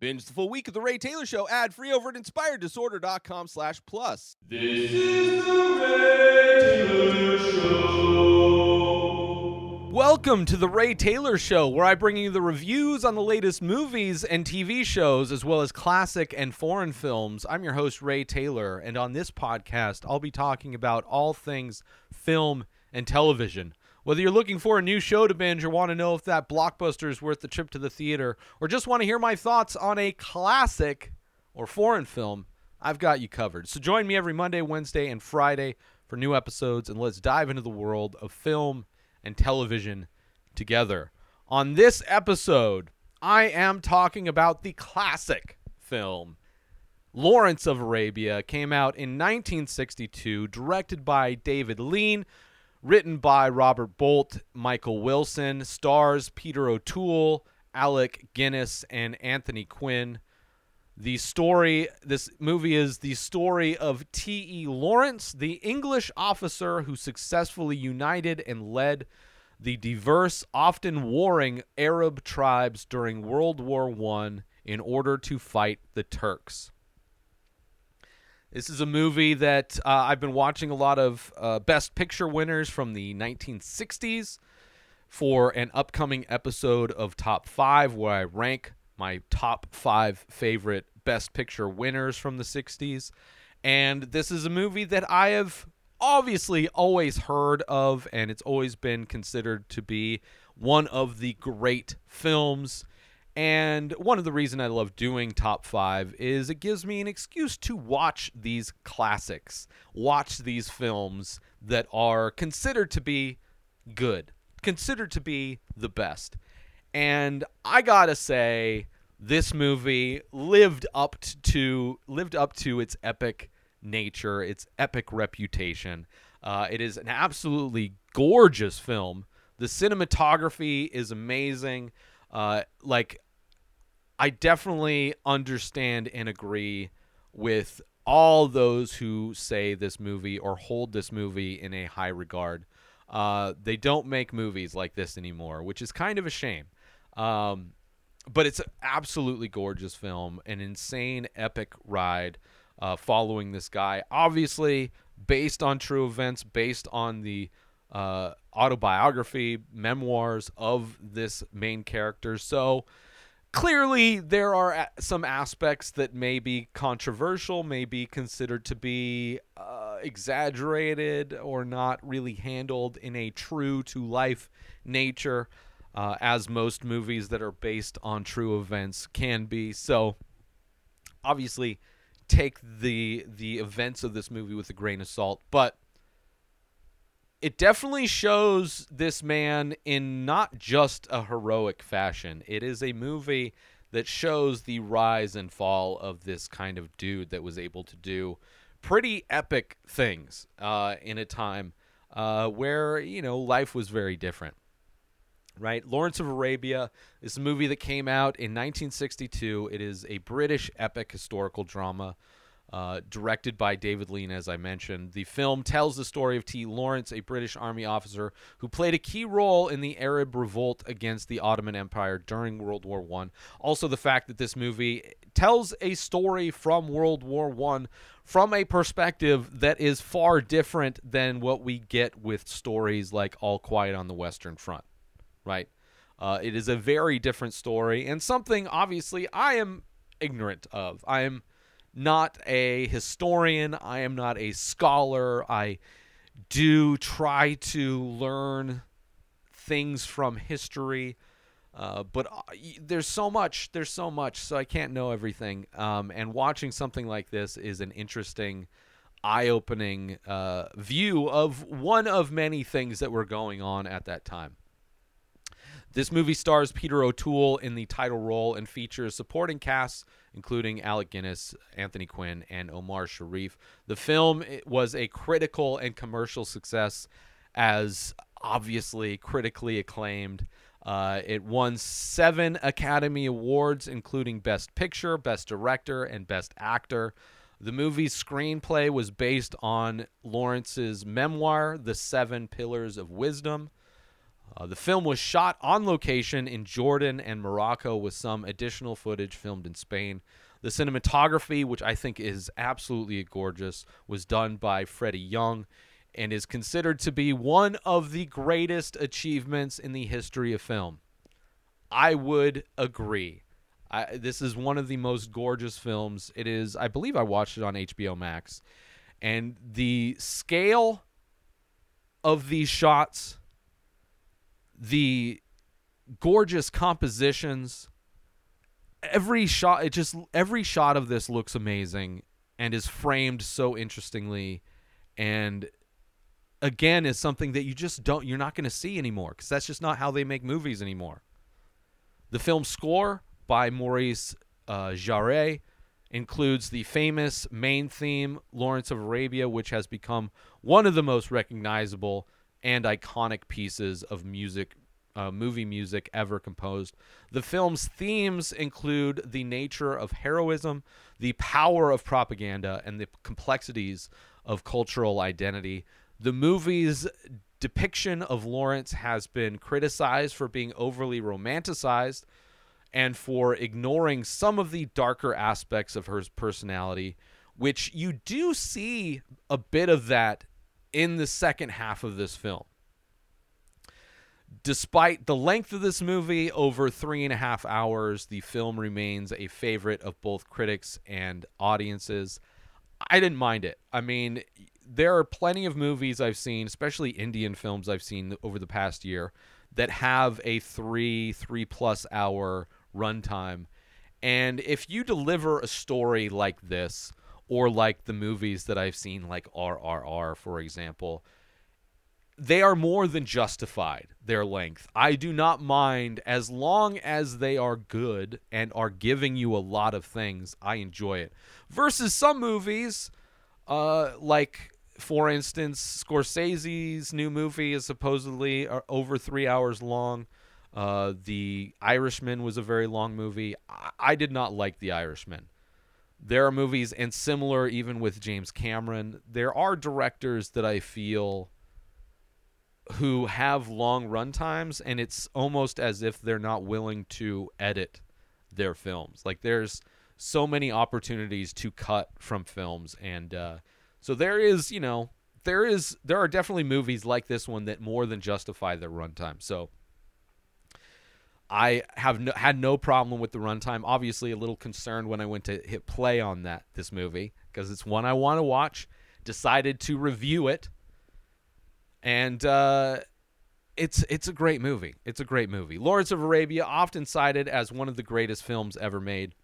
Binge the full week of The Ray Taylor Show ad free over at inspireddisorder.com slash plus. This is the Ray Taylor Show. Welcome to The Ray Taylor Show, where I bring you the reviews on the latest movies and TV shows, as well as classic and foreign films. I'm your host, Ray Taylor, and on this podcast, I'll be talking about all things film and television. Whether you're looking for a new show to binge or want to know if that blockbuster is worth the trip to the theater, or just want to hear my thoughts on a classic or foreign film, I've got you covered. So join me every Monday, Wednesday, and Friday for new episodes, and let's dive into the world of film and television together. On this episode, I am talking about the classic film. Lawrence of Arabia came out in 1962, directed by David Lean, written by Robert Bolt, Michael Wilson, stars Peter O'Toole, Alec Guinness, and Anthony Quinn. The story, this movie is the story of T.E. Lawrence, the English officer who successfully united and led the diverse, often warring Arab tribes during World War I in order to fight the Turks. This is a movie that uh, I've been watching a lot of uh, Best Picture winners from the 1960s for an upcoming episode of Top 5 where I rank my top five favorite Best Picture winners from the 60s. And this is a movie that I have obviously always heard of, and it's always been considered to be one of the great films and one of the reasons I love doing top five is it gives me an excuse to watch these classics, watch these films that are considered to be good, considered to be the best. And I gotta say, this movie lived up to lived up to its epic nature, its epic reputation. Uh, it is an absolutely gorgeous film. The cinematography is amazing. Uh, like, I definitely understand and agree with all those who say this movie or hold this movie in a high regard. Uh, they don't make movies like this anymore, which is kind of a shame. Um, but it's an absolutely gorgeous film, an insane, epic ride uh, following this guy. Obviously, based on true events, based on the uh, autobiography, memoirs of this main character. So clearly, there are some aspects that may be controversial, may be considered to be uh, exaggerated or not really handled in a true to life nature, uh, as most movies that are based on true events can be. So, obviously, take the the events of this movie with a grain of salt, but it definitely shows this man in not just a heroic fashion. It is a movie that shows the rise and fall of this kind of dude that was able to do pretty epic things uh, in a time uh, where you know life was very different. Right, Lawrence of Arabia is a movie that came out in 1962. It is a British epic historical drama uh, directed by David Lean, as I mentioned. The film tells the story of T. Lawrence, a British Army officer who played a key role in the Arab revolt against the Ottoman Empire during World War One. Also, the fact that this movie tells a story from World War One from a perspective that is far different than what we get with stories like All Quiet on the Western Front, right? Uh, it is a very different story and something obviously I am ignorant of. I am not a historian. I am not a scholar. I do try to learn things from history. Uh, but uh, there's so much, there's so much, so I can't know everything. Um, and watching something like this is an interesting, eye-opening uh, view of one of many things that were going on at that time. This movie stars Peter O'Toole in the title role and features supporting casts including Alec Guinness, Anthony Quinn, and Omar Sharif. The film was a critical and commercial success, as obviously critically acclaimed. Uh, it won seven Academy Awards, including Best Picture, Best Director, and Best Actor. The movie's screenplay was based on Lawrence's memoir, The Seven Pillars of Wisdom. Uh, the film was shot on location in Jordan and Morocco with some additional footage filmed in Spain. The cinematography, which I think is absolutely gorgeous, was done by Freddie Young and is considered to be one of the greatest achievements in the history of film. I would agree. I, this is one of the most gorgeous films. It is, I believe, I watched it on HBO Max, and the scale of these shots, the gorgeous compositions, every shot, it just every shot of this looks amazing and is framed so interestingly, and again is something that you just don't, you're not going to see anymore because that's just not how they make movies anymore. The film score by Maurice uh, Jarre includes the famous main theme, Lawrence of Arabia, which has become one of the most recognizable and iconic pieces of music, uh, movie music ever composed. The film's themes include the nature of heroism, the power of propaganda, and the complexities of cultural identity. The movie's depiction of Lawrence has been criticized for being overly romanticized and for ignoring some of the darker aspects of her personality, which you do see a bit of that in the second half of this film. Despite the length of this movie, over three and a half hours, the film remains a favorite of both critics and audiences. I didn't mind it. I mean, there are plenty of movies I've seen, especially Indian films I've seen over the past year, that have a three, three plus hour runtime. And if you deliver a story like this, or like the movies that I've seen, like RRR, for example, they are more than justified, their length. I do not mind as long as they are good and are giving you a lot of things. I enjoy it. Versus some movies, uh, like for instance, Scorsese's new movie is supposedly uh, over three hours long. Uh, the Irishman was a very long movie. I, I did not like The Irishman. There are movies, and similar even with James Cameron, there are directors that I feel who have long run times, and it's almost as if they're not willing to edit their films. Like there's so many opportunities to cut from films, and uh, so there is, you know, there is there are definitely movies like this one that more than justify their runtime. So I have no, had no problem with the runtime. Obviously, a little concerned when I went to hit play on that this movie because it's one I want to watch. Decided to review it, and uh, it's it's a great movie. It's a great movie. Lawrence of Arabia, often cited as one of the greatest films ever made,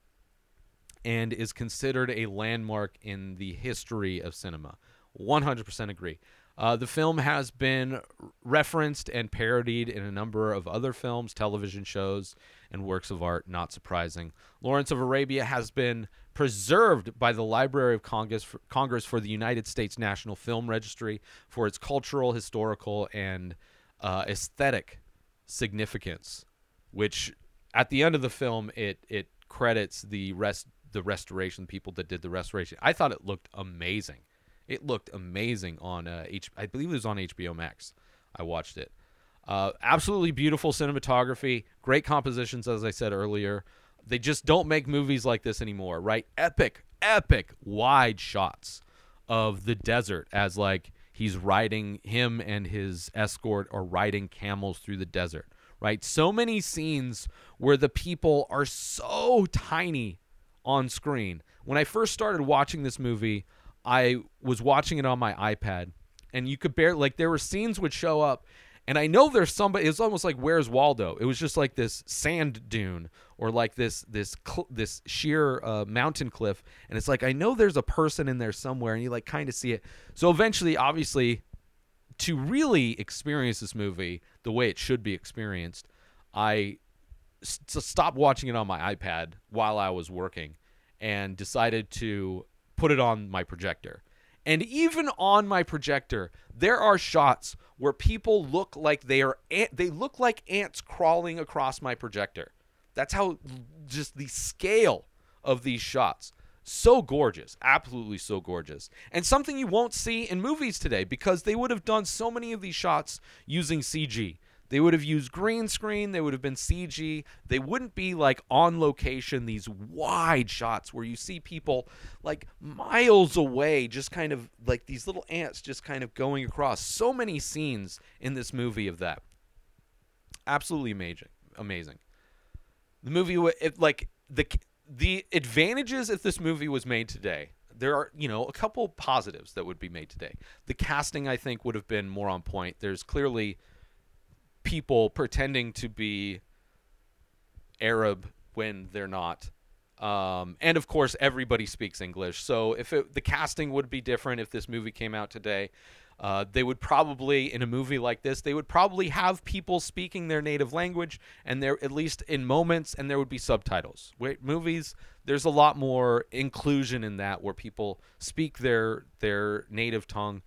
and is considered a landmark in the history of cinema. 100% agree. Uh, the film has been referenced and parodied in a number of other films, television shows, and works of art. Not surprising. Lawrence of Arabia has been preserved by the Library of Congress for, Congress for the United States National Film Registry for its cultural, historical, and uh, aesthetic significance. Which, at the end of the film, it it credits the rest the restoration people that did the restoration. I thought it looked amazing. It looked amazing on uh, H. I believe it was on HBO Max. I watched it. Uh, absolutely beautiful cinematography, great compositions, as I said earlier. They just don't make movies like this anymore, right? Epic, epic, wide shots of the desert as like he's riding him and his escort are riding camels through the desert, right? So many scenes where the people are so tiny on screen. When I first started watching this movie, I was watching it on my iPad, and you could barely like there were scenes would show up, and I know there's somebody. It's almost like Where's Waldo? It was just like this sand dune or like this this cl- this sheer uh, mountain cliff, and it's like I know there's a person in there somewhere, and you like kind of see it. So eventually, obviously, to really experience this movie the way it should be experienced, I s- stopped watching it on my iPad while I was working, and decided to put it on my projector. And even on my projector, there are shots where people look like they are ant- they look like ants crawling across my projector. That's how just the scale of these shots. So gorgeous, absolutely so gorgeous. And something you won't see in movies today because they would have done so many of these shots using CG. They would have used green screen, they would have been CG. They wouldn't be like on location these wide shots where you see people like miles away just kind of like these little ants just kind of going across. So many scenes in this movie of that. Absolutely amazing. Amazing. The movie it, like the the advantages if this movie was made today there are you know a couple positives that would be made today the casting i think would have been more on point there's clearly people pretending to be arab when they're not. Um, and of course everybody speaks english. So if it, the casting would be different if this movie came out today uh, they would probably in a movie like this they would probably have people speaking their native language and there at least in moments and there would be subtitles. Wait, movies there's a lot more inclusion in that where people speak their their native tongue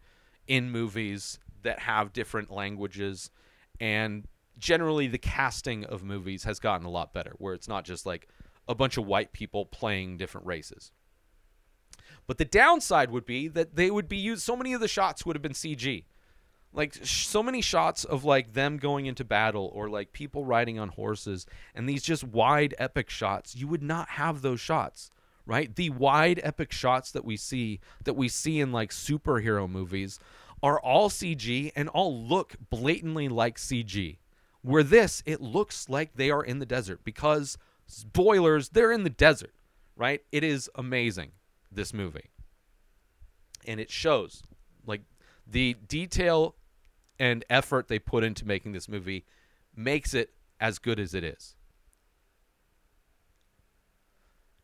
in movies that have different languages and generally the casting of movies has gotten a lot better where it's not just like a bunch of white people playing different races but the downside would be that they would be used. So many of the shots would have been CG, like sh- so many shots of like them going into battle or like people riding on horses, and these just wide epic shots. You would not have those shots, right? The wide epic shots that we see that we see in like superhero movies are all CG and all look blatantly like CG. Where this, it looks like they are in the desert because spoilers, they're in the desert, right? It is amazing this movie. And it shows like the detail and effort they put into making this movie makes it as good as it is.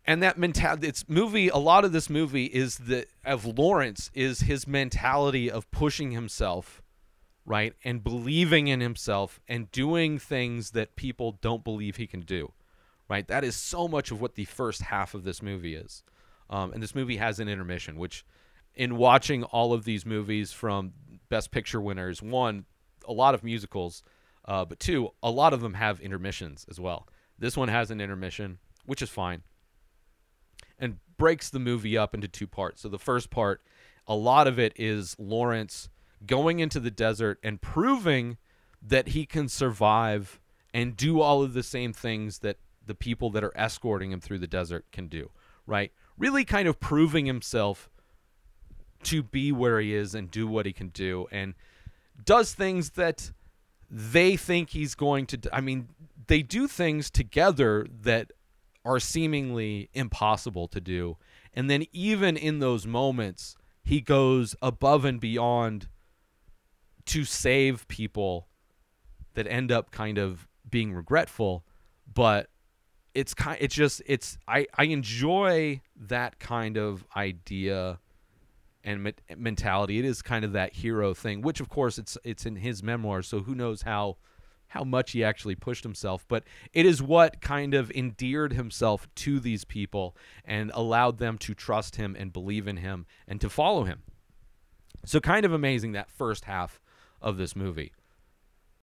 And that mentality, it's movie, a lot of this movie is the, of Lawrence, is his mentality of pushing himself, right? And believing in himself and doing things that people don't believe he can do, right? That is so much of what the first half of this movie is. Um, and this movie has an intermission, which, in watching all of these movies from Best Picture winners, one, a lot of musicals, uh, but two, a lot of them have intermissions as well. This one has an intermission, which is fine, and breaks the movie up into two parts. So the first part, a lot of it is Lawrence going into the desert and proving that he can survive and do all of the same things that the people that are escorting him through the desert can do, right? really kind of proving himself to be where he is and do what he can do and does things that they think he's going to do. I mean, they do things together that are seemingly impossible to do. And then even in those moments, he goes above and beyond to save people that end up kind of being regretful, but it's kind it's just it's I I enjoy that kind of idea and me- mentality. It is kind of that hero thing, which of course it's it's in his memoir, so who knows how how much he actually pushed himself, but it is what kind of endeared himself to these people and allowed them to trust him and believe in him and to follow him. So kind of amazing that first half of this movie.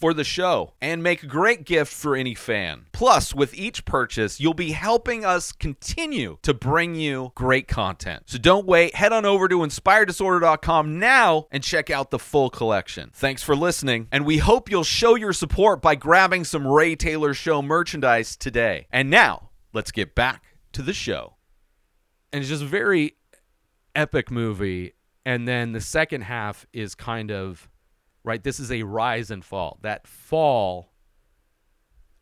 for the show and make a great gift for any fan. Plus, with each purchase, you'll be helping us continue to bring you great content. So don't wait, head on over to inspireddisorder.com now and check out the full collection. Thanks for listening, and we hope you'll show your support by grabbing some Ray Taylor Show merchandise today. And now, let's get back to the show. And it's just a very epic movie. And then the second half is kind of right? This is a rise and fall. That fall,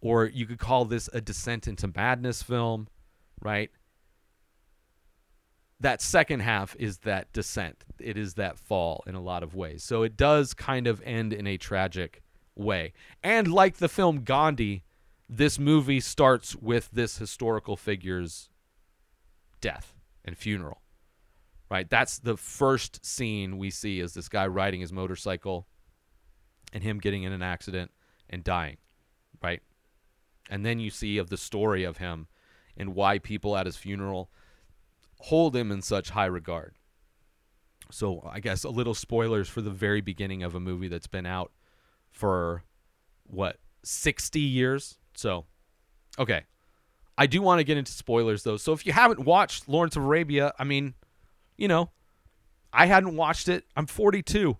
or you could call this a descent into madness film, right? That second half is that descent. It is that fall in a lot of ways. So it does kind of end in a tragic way. And like the film Gandhi, this movie starts with this historical figure's death and funeral. Right? That's the first scene we see is this guy riding his motorcycle and him getting in an accident and dying, right? And then you see of the story of him and why people at his funeral hold him in such high regard. So I guess a little spoilers for the very beginning of a movie that's been out for what 60 years. So okay. I do want to get into spoilers though. So if you haven't watched Lawrence of Arabia, I mean, you know, I hadn't watched it. I'm 42.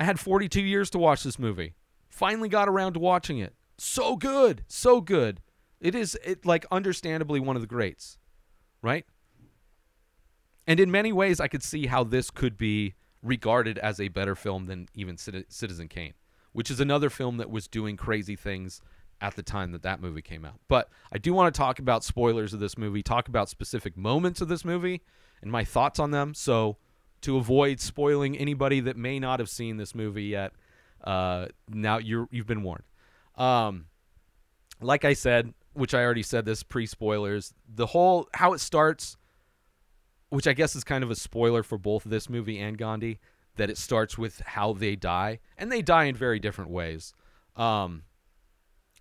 I had 42 years to watch this movie. Finally got around to watching it. So good. So good. It is it like understandably one of the greats, right? And in many ways I could see how this could be regarded as a better film than even Citizen Kane, which is another film that was doing crazy things at the time that that movie came out. But I do want to talk about spoilers of this movie, talk about specific moments of this movie and my thoughts on them. So to avoid spoiling anybody that may not have seen this movie yet, uh, now you're you've been warned. Um, like I said, which I already said this pre spoilers, the whole how it starts, which I guess is kind of a spoiler for both this movie and Gandhi, that it starts with how they die, and they die in very different ways. Um,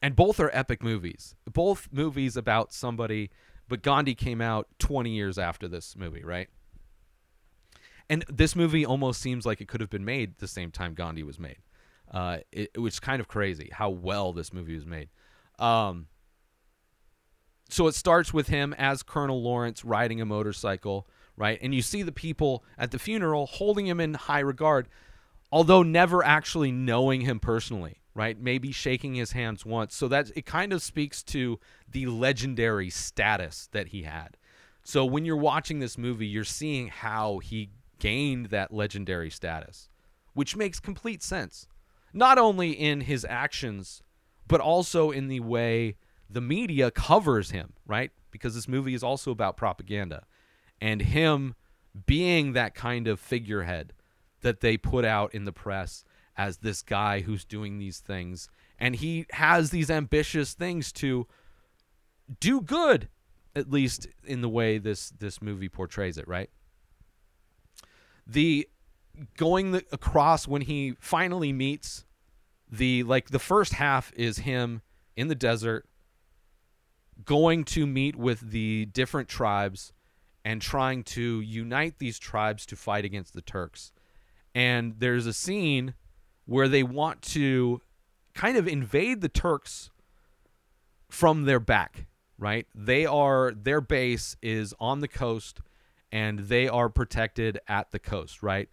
and both are epic movies. Both movies about somebody, but Gandhi came out 20 years after this movie, right? And this movie almost seems like it could have been made the same time Gandhi was made. Uh, it, it was kind of crazy how well this movie was made. Um, so it starts with him as Colonel Lawrence riding a motorcycle, right? And you see the people at the funeral holding him in high regard, although never actually knowing him personally, right? Maybe shaking his hands once. So that it kind of speaks to the legendary status that he had. So when you're watching this movie, you're seeing how he gained that legendary status, which makes complete sense. Not only in his actions, but also in the way the media covers him, right? Because this movie is also about propaganda and him being that kind of figurehead that they put out in the press as this guy who's doing these things and he has these ambitious things to do good at least in the way this this movie portrays it, right? The going the, across when he finally meets the like the first half is him in the desert going to meet with the different tribes and trying to unite these tribes to fight against the Turks. And there's a scene where they want to kind of invade the Turks from their back, right? They are their base is on the coast and they are protected at the coast, right?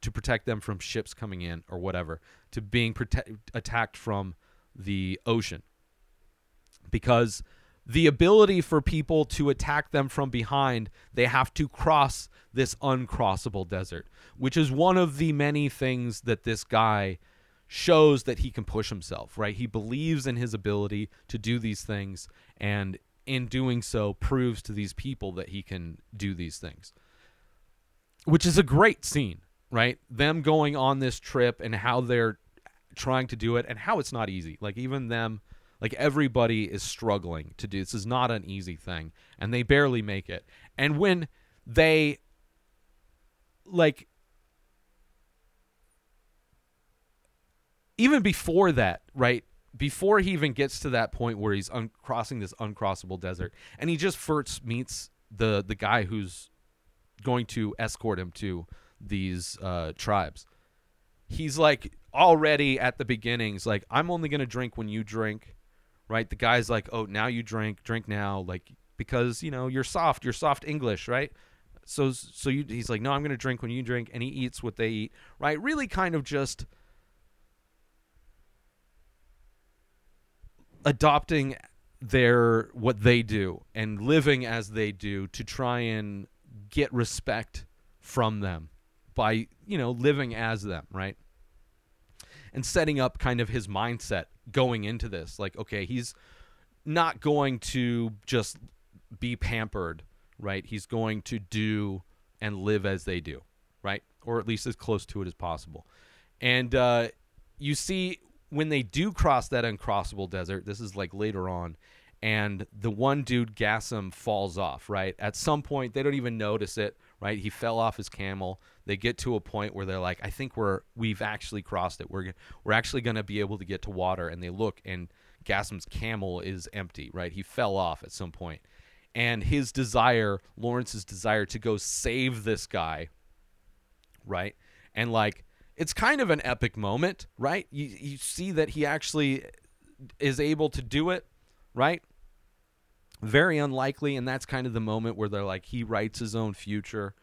To protect them from ships coming in or whatever, to being prote- attacked from the ocean. Because the ability for people to attack them from behind, they have to cross this uncrossable desert, which is one of the many things that this guy shows that he can push himself, right? He believes in his ability to do these things and in doing so proves to these people that he can do these things. Which is a great scene, right? Them going on this trip and how they're trying to do it and how it's not easy. Like even them like everybody is struggling to do this is not an easy thing and they barely make it. And when they like even before that, right? Before he even gets to that point where he's un- crossing this uncrossable desert, and he just first meets the the guy who's going to escort him to these uh, tribes. He's like already at the beginnings, like I'm only gonna drink when you drink, right? The guy's like, oh, now you drink, drink now, like because you know you're soft, you're soft English, right? So so you, he's like, no, I'm gonna drink when you drink, and he eats what they eat, right? Really, kind of just adopting their what they do and living as they do to try and get respect from them by you know living as them right? And setting up kind of his mindset going into this. Like okay he's not going to just be pampered right? He's going to do and live as they do right? Or at least as close to it as possible. And uh, you see when they do cross that uncrossable desert, this is like later on, and the one dude, Gassim, falls off, right? At some point, they don't even notice it, right? He fell off his camel. They get to a point where they're like, I think we're, we've actually crossed it. We're, we're actually going to be able to get to water. And they look, and Gassim's camel is empty, right? He fell off at some point. and his desire, Lawrence's desire to go save this guy, right? And like it's kind of an epic moment, right? You you see that he actually is able to do it, right? Very unlikely, and that's kind of the moment where they're like he writes his own future,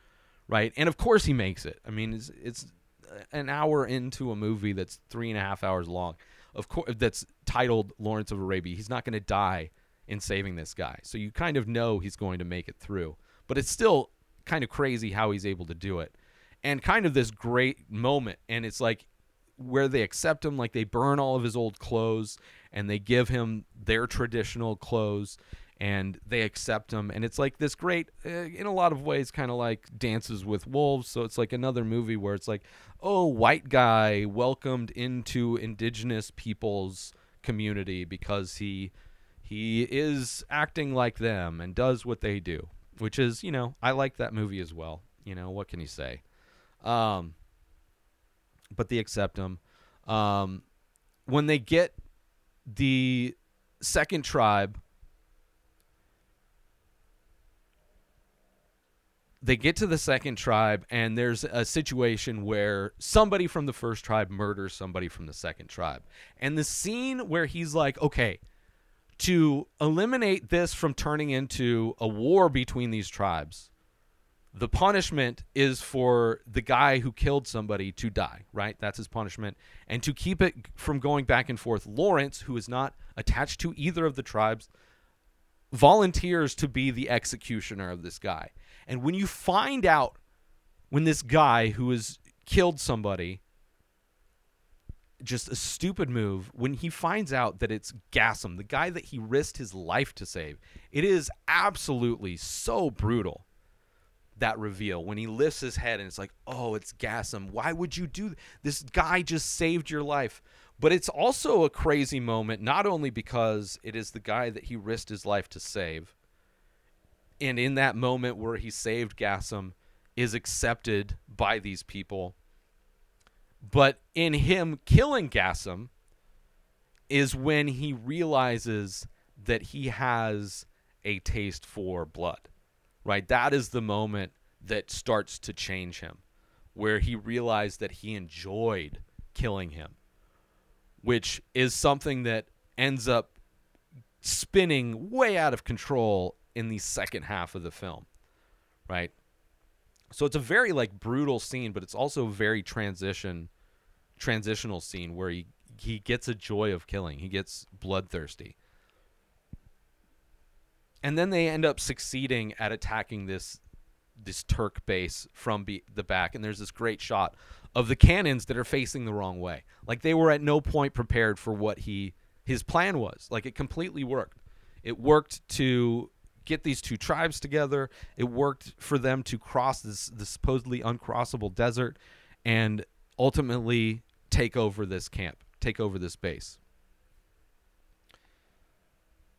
right? And of course he makes it. I mean, it's it's an hour into a movie that's three and a half hours long. Of course, that's titled Lawrence of Arabia. He's not going to die in saving this guy, so you kind of know he's going to make it through. But it's still kind of crazy how he's able to do it, and kind of this great moment. And it's like where they accept him, like they burn all of his old clothes and they give him their traditional clothes and they accept him. And it's like this great uh, in a lot of ways kind of like dances with wolves. So it's like another movie where it's like oh white guy welcomed into indigenous people's community because he he is acting like them and does what they do which is you know i like that movie as well. You know what can you say um but they accept him. Um when they get the second tribe they get to the second tribe and there's a situation where somebody from the first tribe murders somebody from the second tribe. And the scene where he's like okay to eliminate this from turning into a war between these tribes the punishment is for the guy who killed somebody to die right? That's his punishment. And to keep it from going back and forth lawrence who is not attached to either of the tribes volunteers to be the executioner of this guy. And when you find out when this guy who has killed somebody, just a stupid move, when he finds out that it's Gassam, the guy that he risked his life to save, it is absolutely so brutal. That reveal when he lifts his head and it's like, oh, it's Gassam. Why would you do th- this? Guy just saved your life. But it's also a crazy moment, not only because it is the guy that he risked his life to save, and in that moment where he saved Gassam is accepted by these people. But in him killing Gassam is when he realizes that he has a taste for blood. Right? That is the moment that starts to change him, where he realized that he enjoyed killing him, which is something that ends up spinning way out of control in the second half of the film, right? So it's a very like brutal scene, but it's also a very transition transitional scene where he he gets a joy of killing. He gets bloodthirsty. And then they end up succeeding at attacking this this Turk base from be- the back and there's this great shot of the cannons that are facing the wrong way. Like they were at no point prepared for what he his plan was. Like it completely worked. It worked to get these two tribes together. It worked for them to cross this, this supposedly uncrossable desert and ultimately take over this camp, take over this base.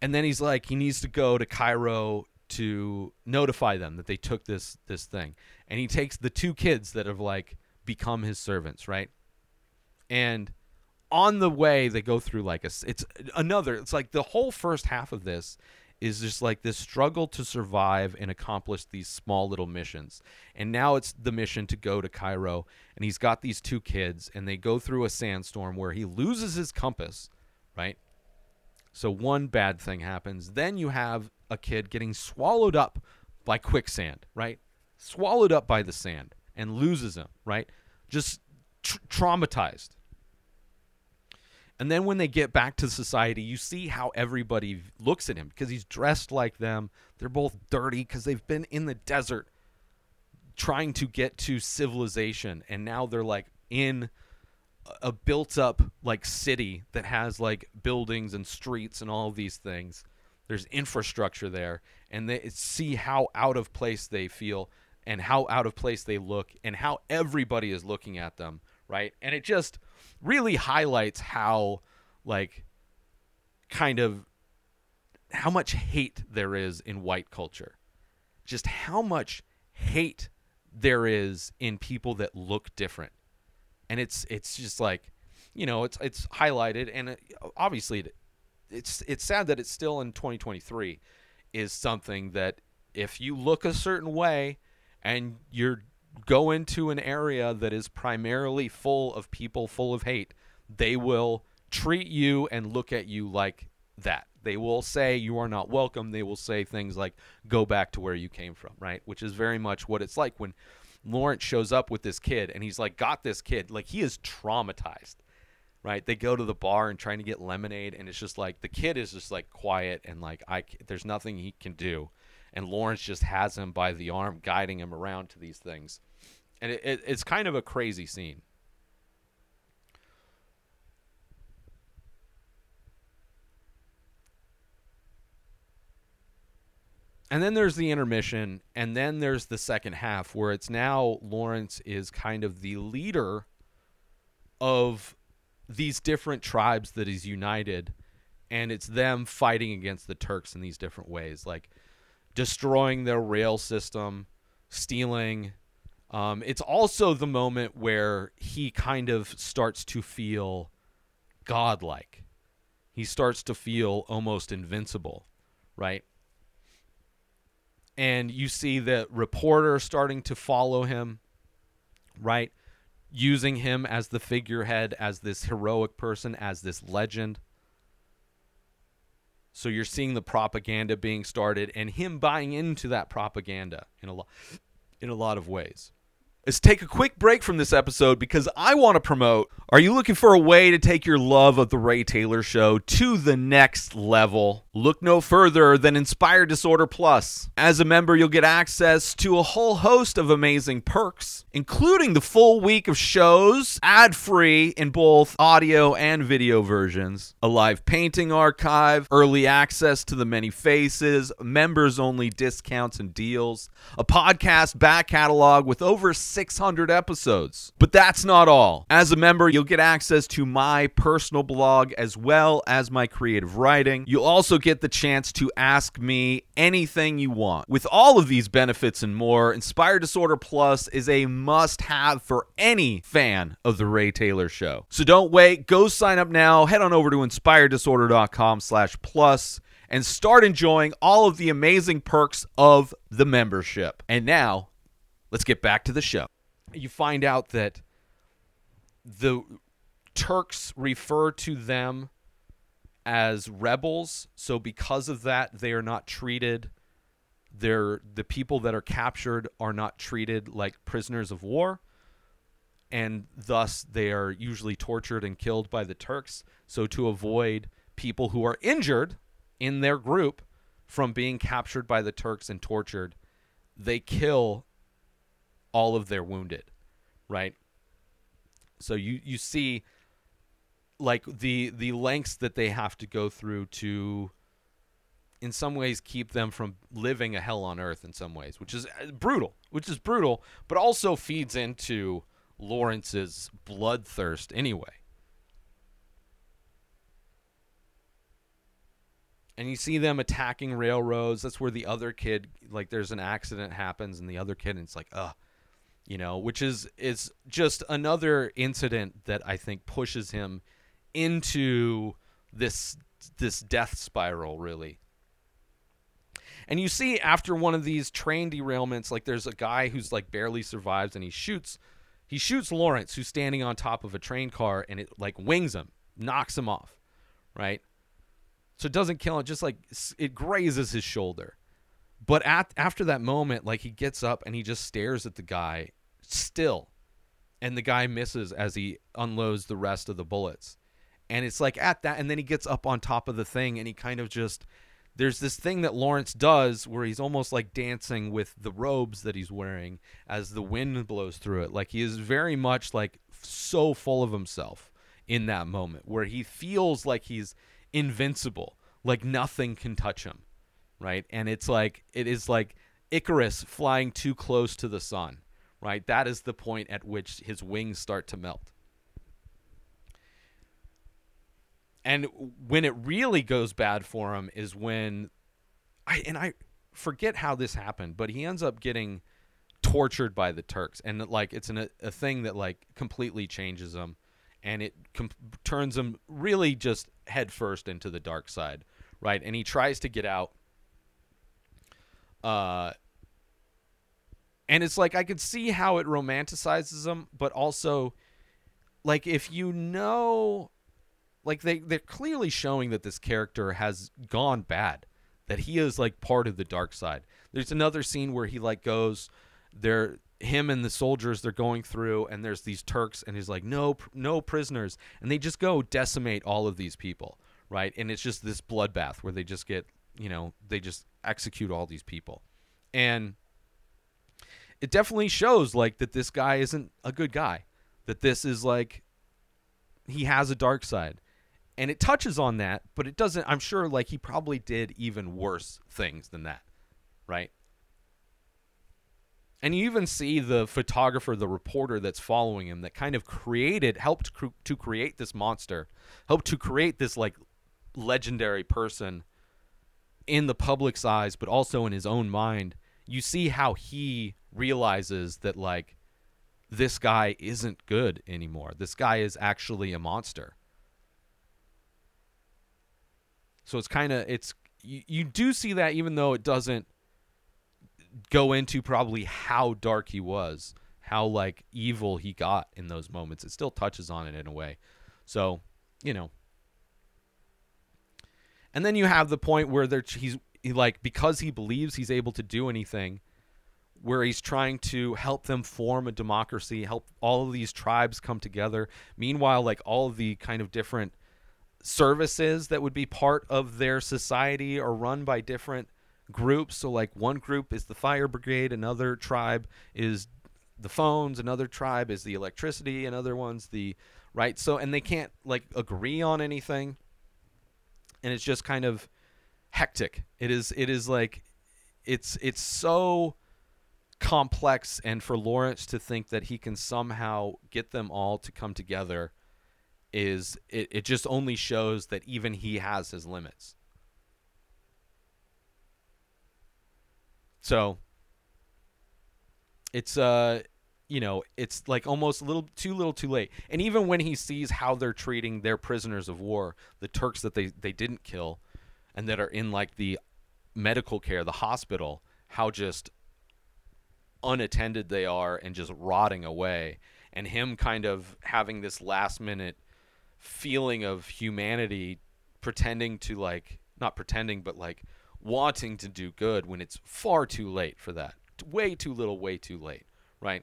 And then he's like, he needs to go to Cairo to notify them that they took this this thing. And he takes the two kids that have like become his servants, right? And on the way they go through like a it's another it's like the whole first half of this is just like this struggle to survive and accomplish these small little missions. And now it's the mission to go to Cairo. And he's got these two kids, and they go through a sandstorm where he loses his compass, right? So one bad thing happens. Then you have a kid getting swallowed up by quicksand, right? Swallowed up by the sand and loses him, right? Just tr- traumatized. And then when they get back to society, you see how everybody looks at him because he's dressed like them. They're both dirty because they've been in the desert trying to get to civilization. And now they're like in a built up like city that has like buildings and streets and all these things. There's infrastructure there. And they see how out of place they feel and how out of place they look and how everybody is looking at them. Right. And it just really highlights how like kind of how much hate there is in white culture. Just how much hate there is in people that look different. And it's it's just like, you know, it's it's highlighted and it, obviously it, it's it's sad that it's still in 2023 is something that if you look a certain way and you're go into an area that is primarily full of people full of hate, they will treat you and look at you like that. They will say you are not welcome. They will say things like go back to where you came from, right? Which is very much what it's like when Lawrence shows up with this kid and he's like got this kid like he is traumatized. Right? They go to the bar and trying to get lemonade and it's just like the kid is just like quiet and like I there's nothing he can do. And Lawrence just has him by the arm guiding him around to these things. And it, it, it's kind of a crazy scene. And then there's the intermission, and then there's the second half where it's now Lawrence is kind of the leader of these different tribes that is united, and it's them fighting against the Turks in these different ways, like destroying their rail system, stealing. Um, it's also the moment where he kind of starts to feel godlike. He starts to feel almost invincible, right? And you see the reporter starting to follow him, right? Using him as the figurehead, as this heroic person, as this legend. So you're seeing the propaganda being started and him buying into that propaganda in a lot in a lot of ways. Let's take a quick break from this episode because I want to promote. Are you looking for a way to take your love of The Ray Taylor Show to the next level? Look no further than Inspired Disorder Plus. As a member, you'll get access to a whole host of amazing perks, including the full week of shows, ad free in both audio and video versions, a live painting archive, early access to the many faces, members only discounts and deals, a podcast back catalog with over 600 episodes. But that's not all. As a member, you'll get access to my personal blog as well as my creative writing. You'll also get the chance to ask me anything you want. With all of these benefits and more, Inspired Disorder Plus is a must have for any fan of The Ray Taylor Show. So don't wait. Go sign up now. Head on over to inspireddisorder.com slash plus and start enjoying all of the amazing perks of the membership. And now, let's get back to the show. You find out that the Turks refer to them as rebels, so because of that, they are not treated. They're the people that are captured are not treated like prisoners of war, and thus they are usually tortured and killed by the Turks. So to avoid people who are injured in their group from being captured by the Turks and tortured, they kill all of their wounded, right? So you you see like the the lengths that they have to go through to in some ways keep them from living a hell on earth in some ways, which is uh, brutal, which is brutal, but also feeds into Lawrence's bloodthirst anyway. and you see them attacking railroads. That's where the other kid, like, there's an accident happens, and the other kid, and it's like, ugh, you know, which is is just another incident that I think pushes him into this this death spiral, really. And you see after one of these train derailments, like there's a guy who's like barely survives, and he shoots, he shoots Lawrence, who's standing on top of a train car, and it like wings him, knocks him off, right? So it doesn't kill him, just like it grazes his shoulder. But at after that moment, like he gets up and he just stares at the guy still. And the guy misses as he unloads the rest of the bullets. And it's like at that and then he gets up on top of the thing and he kind of just there's this thing that Lawrence does where he's almost like dancing with the robes that he's wearing as the wind blows through it. Like he is very much like so full of himself in that moment where he feels like he's invincible, like nothing can touch him, right? And it's like it is like Icarus flying too close to the sun, right? That is the point at which his wings start to melt. And when it really goes bad for him is when I and I forget how this happened, but he ends up getting tortured by the Turks and like it's an, a thing that like completely changes him and it com- turns him really just headfirst into the dark side, right? And he tries to get out, Uh, and it's like I could see how it romanticizes them, but also, like if you know, like they they're clearly showing that this character has gone bad, that he is like part of the dark side. There's another scene where he like goes, there him and the soldiers they're going through, and there's these Turks, and he's like no no prisoners, and they just go decimate all of these people, right? And it's just this bloodbath where they just get you know they just execute all these people, and it definitely shows like that this guy isn't a good guy that this is like he has a dark side. And it touches on that but it doesn't i'm sure like he probably did even worse things than that right? And you even see the photographer the reporter that's following him that kind of created helped cr- to create this monster helped to create this like legendary person in the public's eyes but also in his own mind you see how he realizes that like this guy isn't good anymore. This guy is actually a monster. So it's kind of it's you, you do see that even though it doesn't go into probably how dark he was, how like evil he got in those moments. It still touches on it in a way. So, you know. And then you have the point where he's he like because he believes he's able to do anything where he's trying to help them form a democracy, help all of these tribes come together. Meanwhile, like all of the kind of different services that would be part of their society are run by different groups. So, like, one group is the fire brigade, another tribe is the phones, another tribe is the electricity, another one's the right. So, and they can't like agree on anything. And it's just kind of hectic. It is, it is like, it's, it's so complex and for Lawrence to think that he can somehow get them all to come together is it, it just only shows that even he has his limits. So it's uh you know, it's like almost a little too little too late. And even when he sees how they're treating their prisoners of war, the Turks that they, they didn't kill and that are in like the medical care, the hospital, how just unattended they are and just rotting away. And him kind of having this last minute feeling of humanity pretending to like not pretending but like wanting to do good when it's far too late for that. Way too little way too late right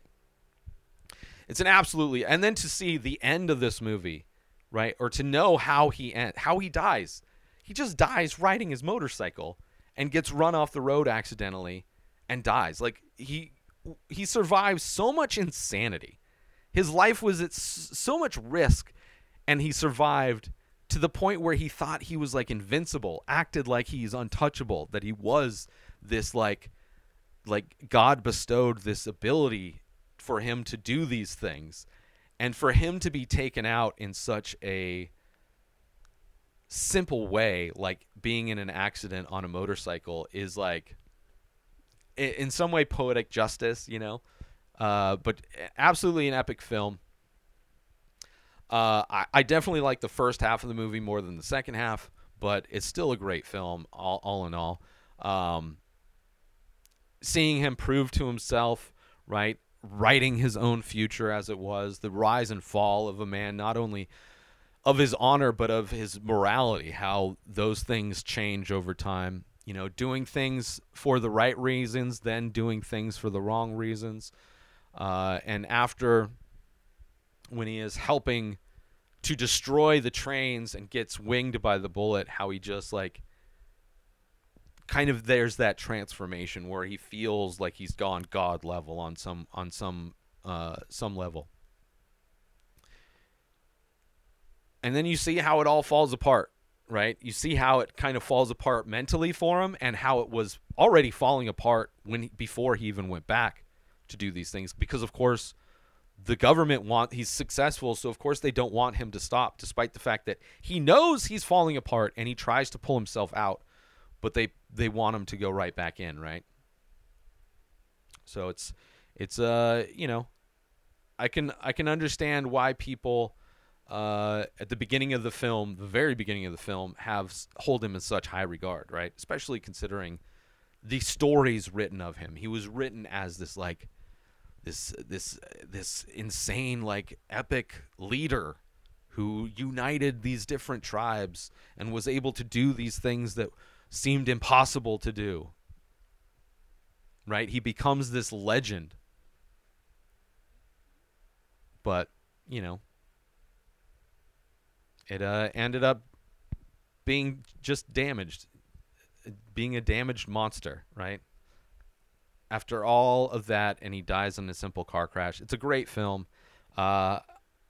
it's an absolutely and then to see the end of this movie right or to know how he end, how he dies he just dies riding his motorcycle and gets run off the road accidentally and dies like he he survives so much insanity. His life was at so much risk, and he survived to the point where he thought he was like invincible, acted like he's untouchable, that he was this like like God bestowed this ability for him to do these things. And for him to be taken out in such a simple way, like being in an accident on a motorcycle, is like in some way poetic justice, you know. Uh, but absolutely an epic film. Uh, I, I, definitely like the first half of the movie more than the second half, but it's still a great film, all, all in all. Um, seeing him prove to himself, right, writing his own future as it was, the rise and fall of a man, not only of his honor, but of his morality, how those things change over time you know, doing things for the right reasons, then doing things for the wrong reasons. Uh, and after, when he is helping to destroy the trains and gets winged by the bullet, how he just like kind of there's that transformation where he feels like he's gone god level on some on some uh, some level. And then you see how it all falls apart right? You see how it kind of falls apart mentally for him and how it was already falling apart when before he even went back to do these things because of course the government want he's successful so of course they don't want him to stop despite the fact that he knows he's falling apart and he tries to pull himself out but they they want him to go right back in right so it's it's uh you know i can i can understand why people uh, at the beginning of the film, the very beginning of the film, have hold him in such high regard, right? Especially considering the stories written of him. He was written as this like this this this insane like epic leader who united these different tribes and was able to do these things that seemed impossible to do. Right? He becomes this legend. But, you know, it uh, ended up being just damaged, being a damaged monster, right? After all of that, and he dies in a simple car crash. It's a great film. Uh,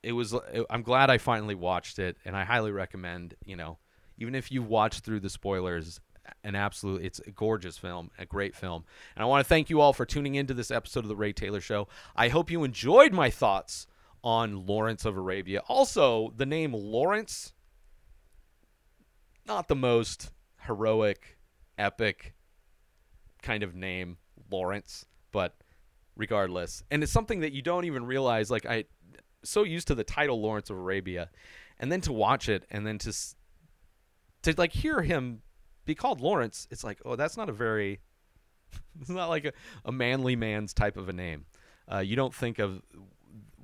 it was. I'm glad I finally watched it, and I highly recommend. You know, even if you watch through the spoilers, an absolute. It's a gorgeous film, a great film, and I want to thank you all for tuning into this episode of the Ray Taylor Show. I hope you enjoyed my thoughts on Lawrence of Arabia. Also, the name Lawrence, not the most heroic, epic kind of name, Lawrence, but regardless. And it's something that you don't even realize. Like, I so used to the title Lawrence of Arabia, and then to watch it, and then to to like hear him be called Lawrence, it's like, oh, that's not a very, it's not like a, a manly man's type of a name. Uh, you don't think of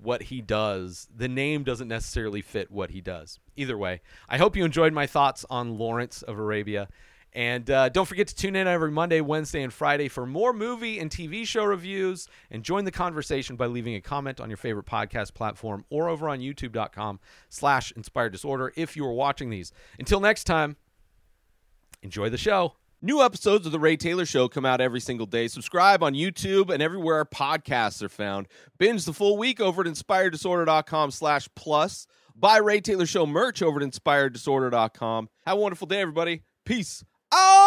what he does. The name doesn't necessarily fit what he does. Either way, I hope you enjoyed my thoughts on Lawrence of Arabia. And uh, don't forget to tune in every Monday, Wednesday, and Friday for more movie and TV show reviews. And join the conversation by leaving a comment on your favorite podcast platform or over on youtube.com slash inspired disorder if you are watching these. Until next time, enjoy the show. New episodes of The Ray Taylor Show come out every single day. Subscribe on YouTube and everywhere our podcasts are found. Binge the full week over at inspireddisorder.com slash plus. Buy Ray Taylor Show merch over at inspireddisorder.com. Have a wonderful day, everybody. Peace out!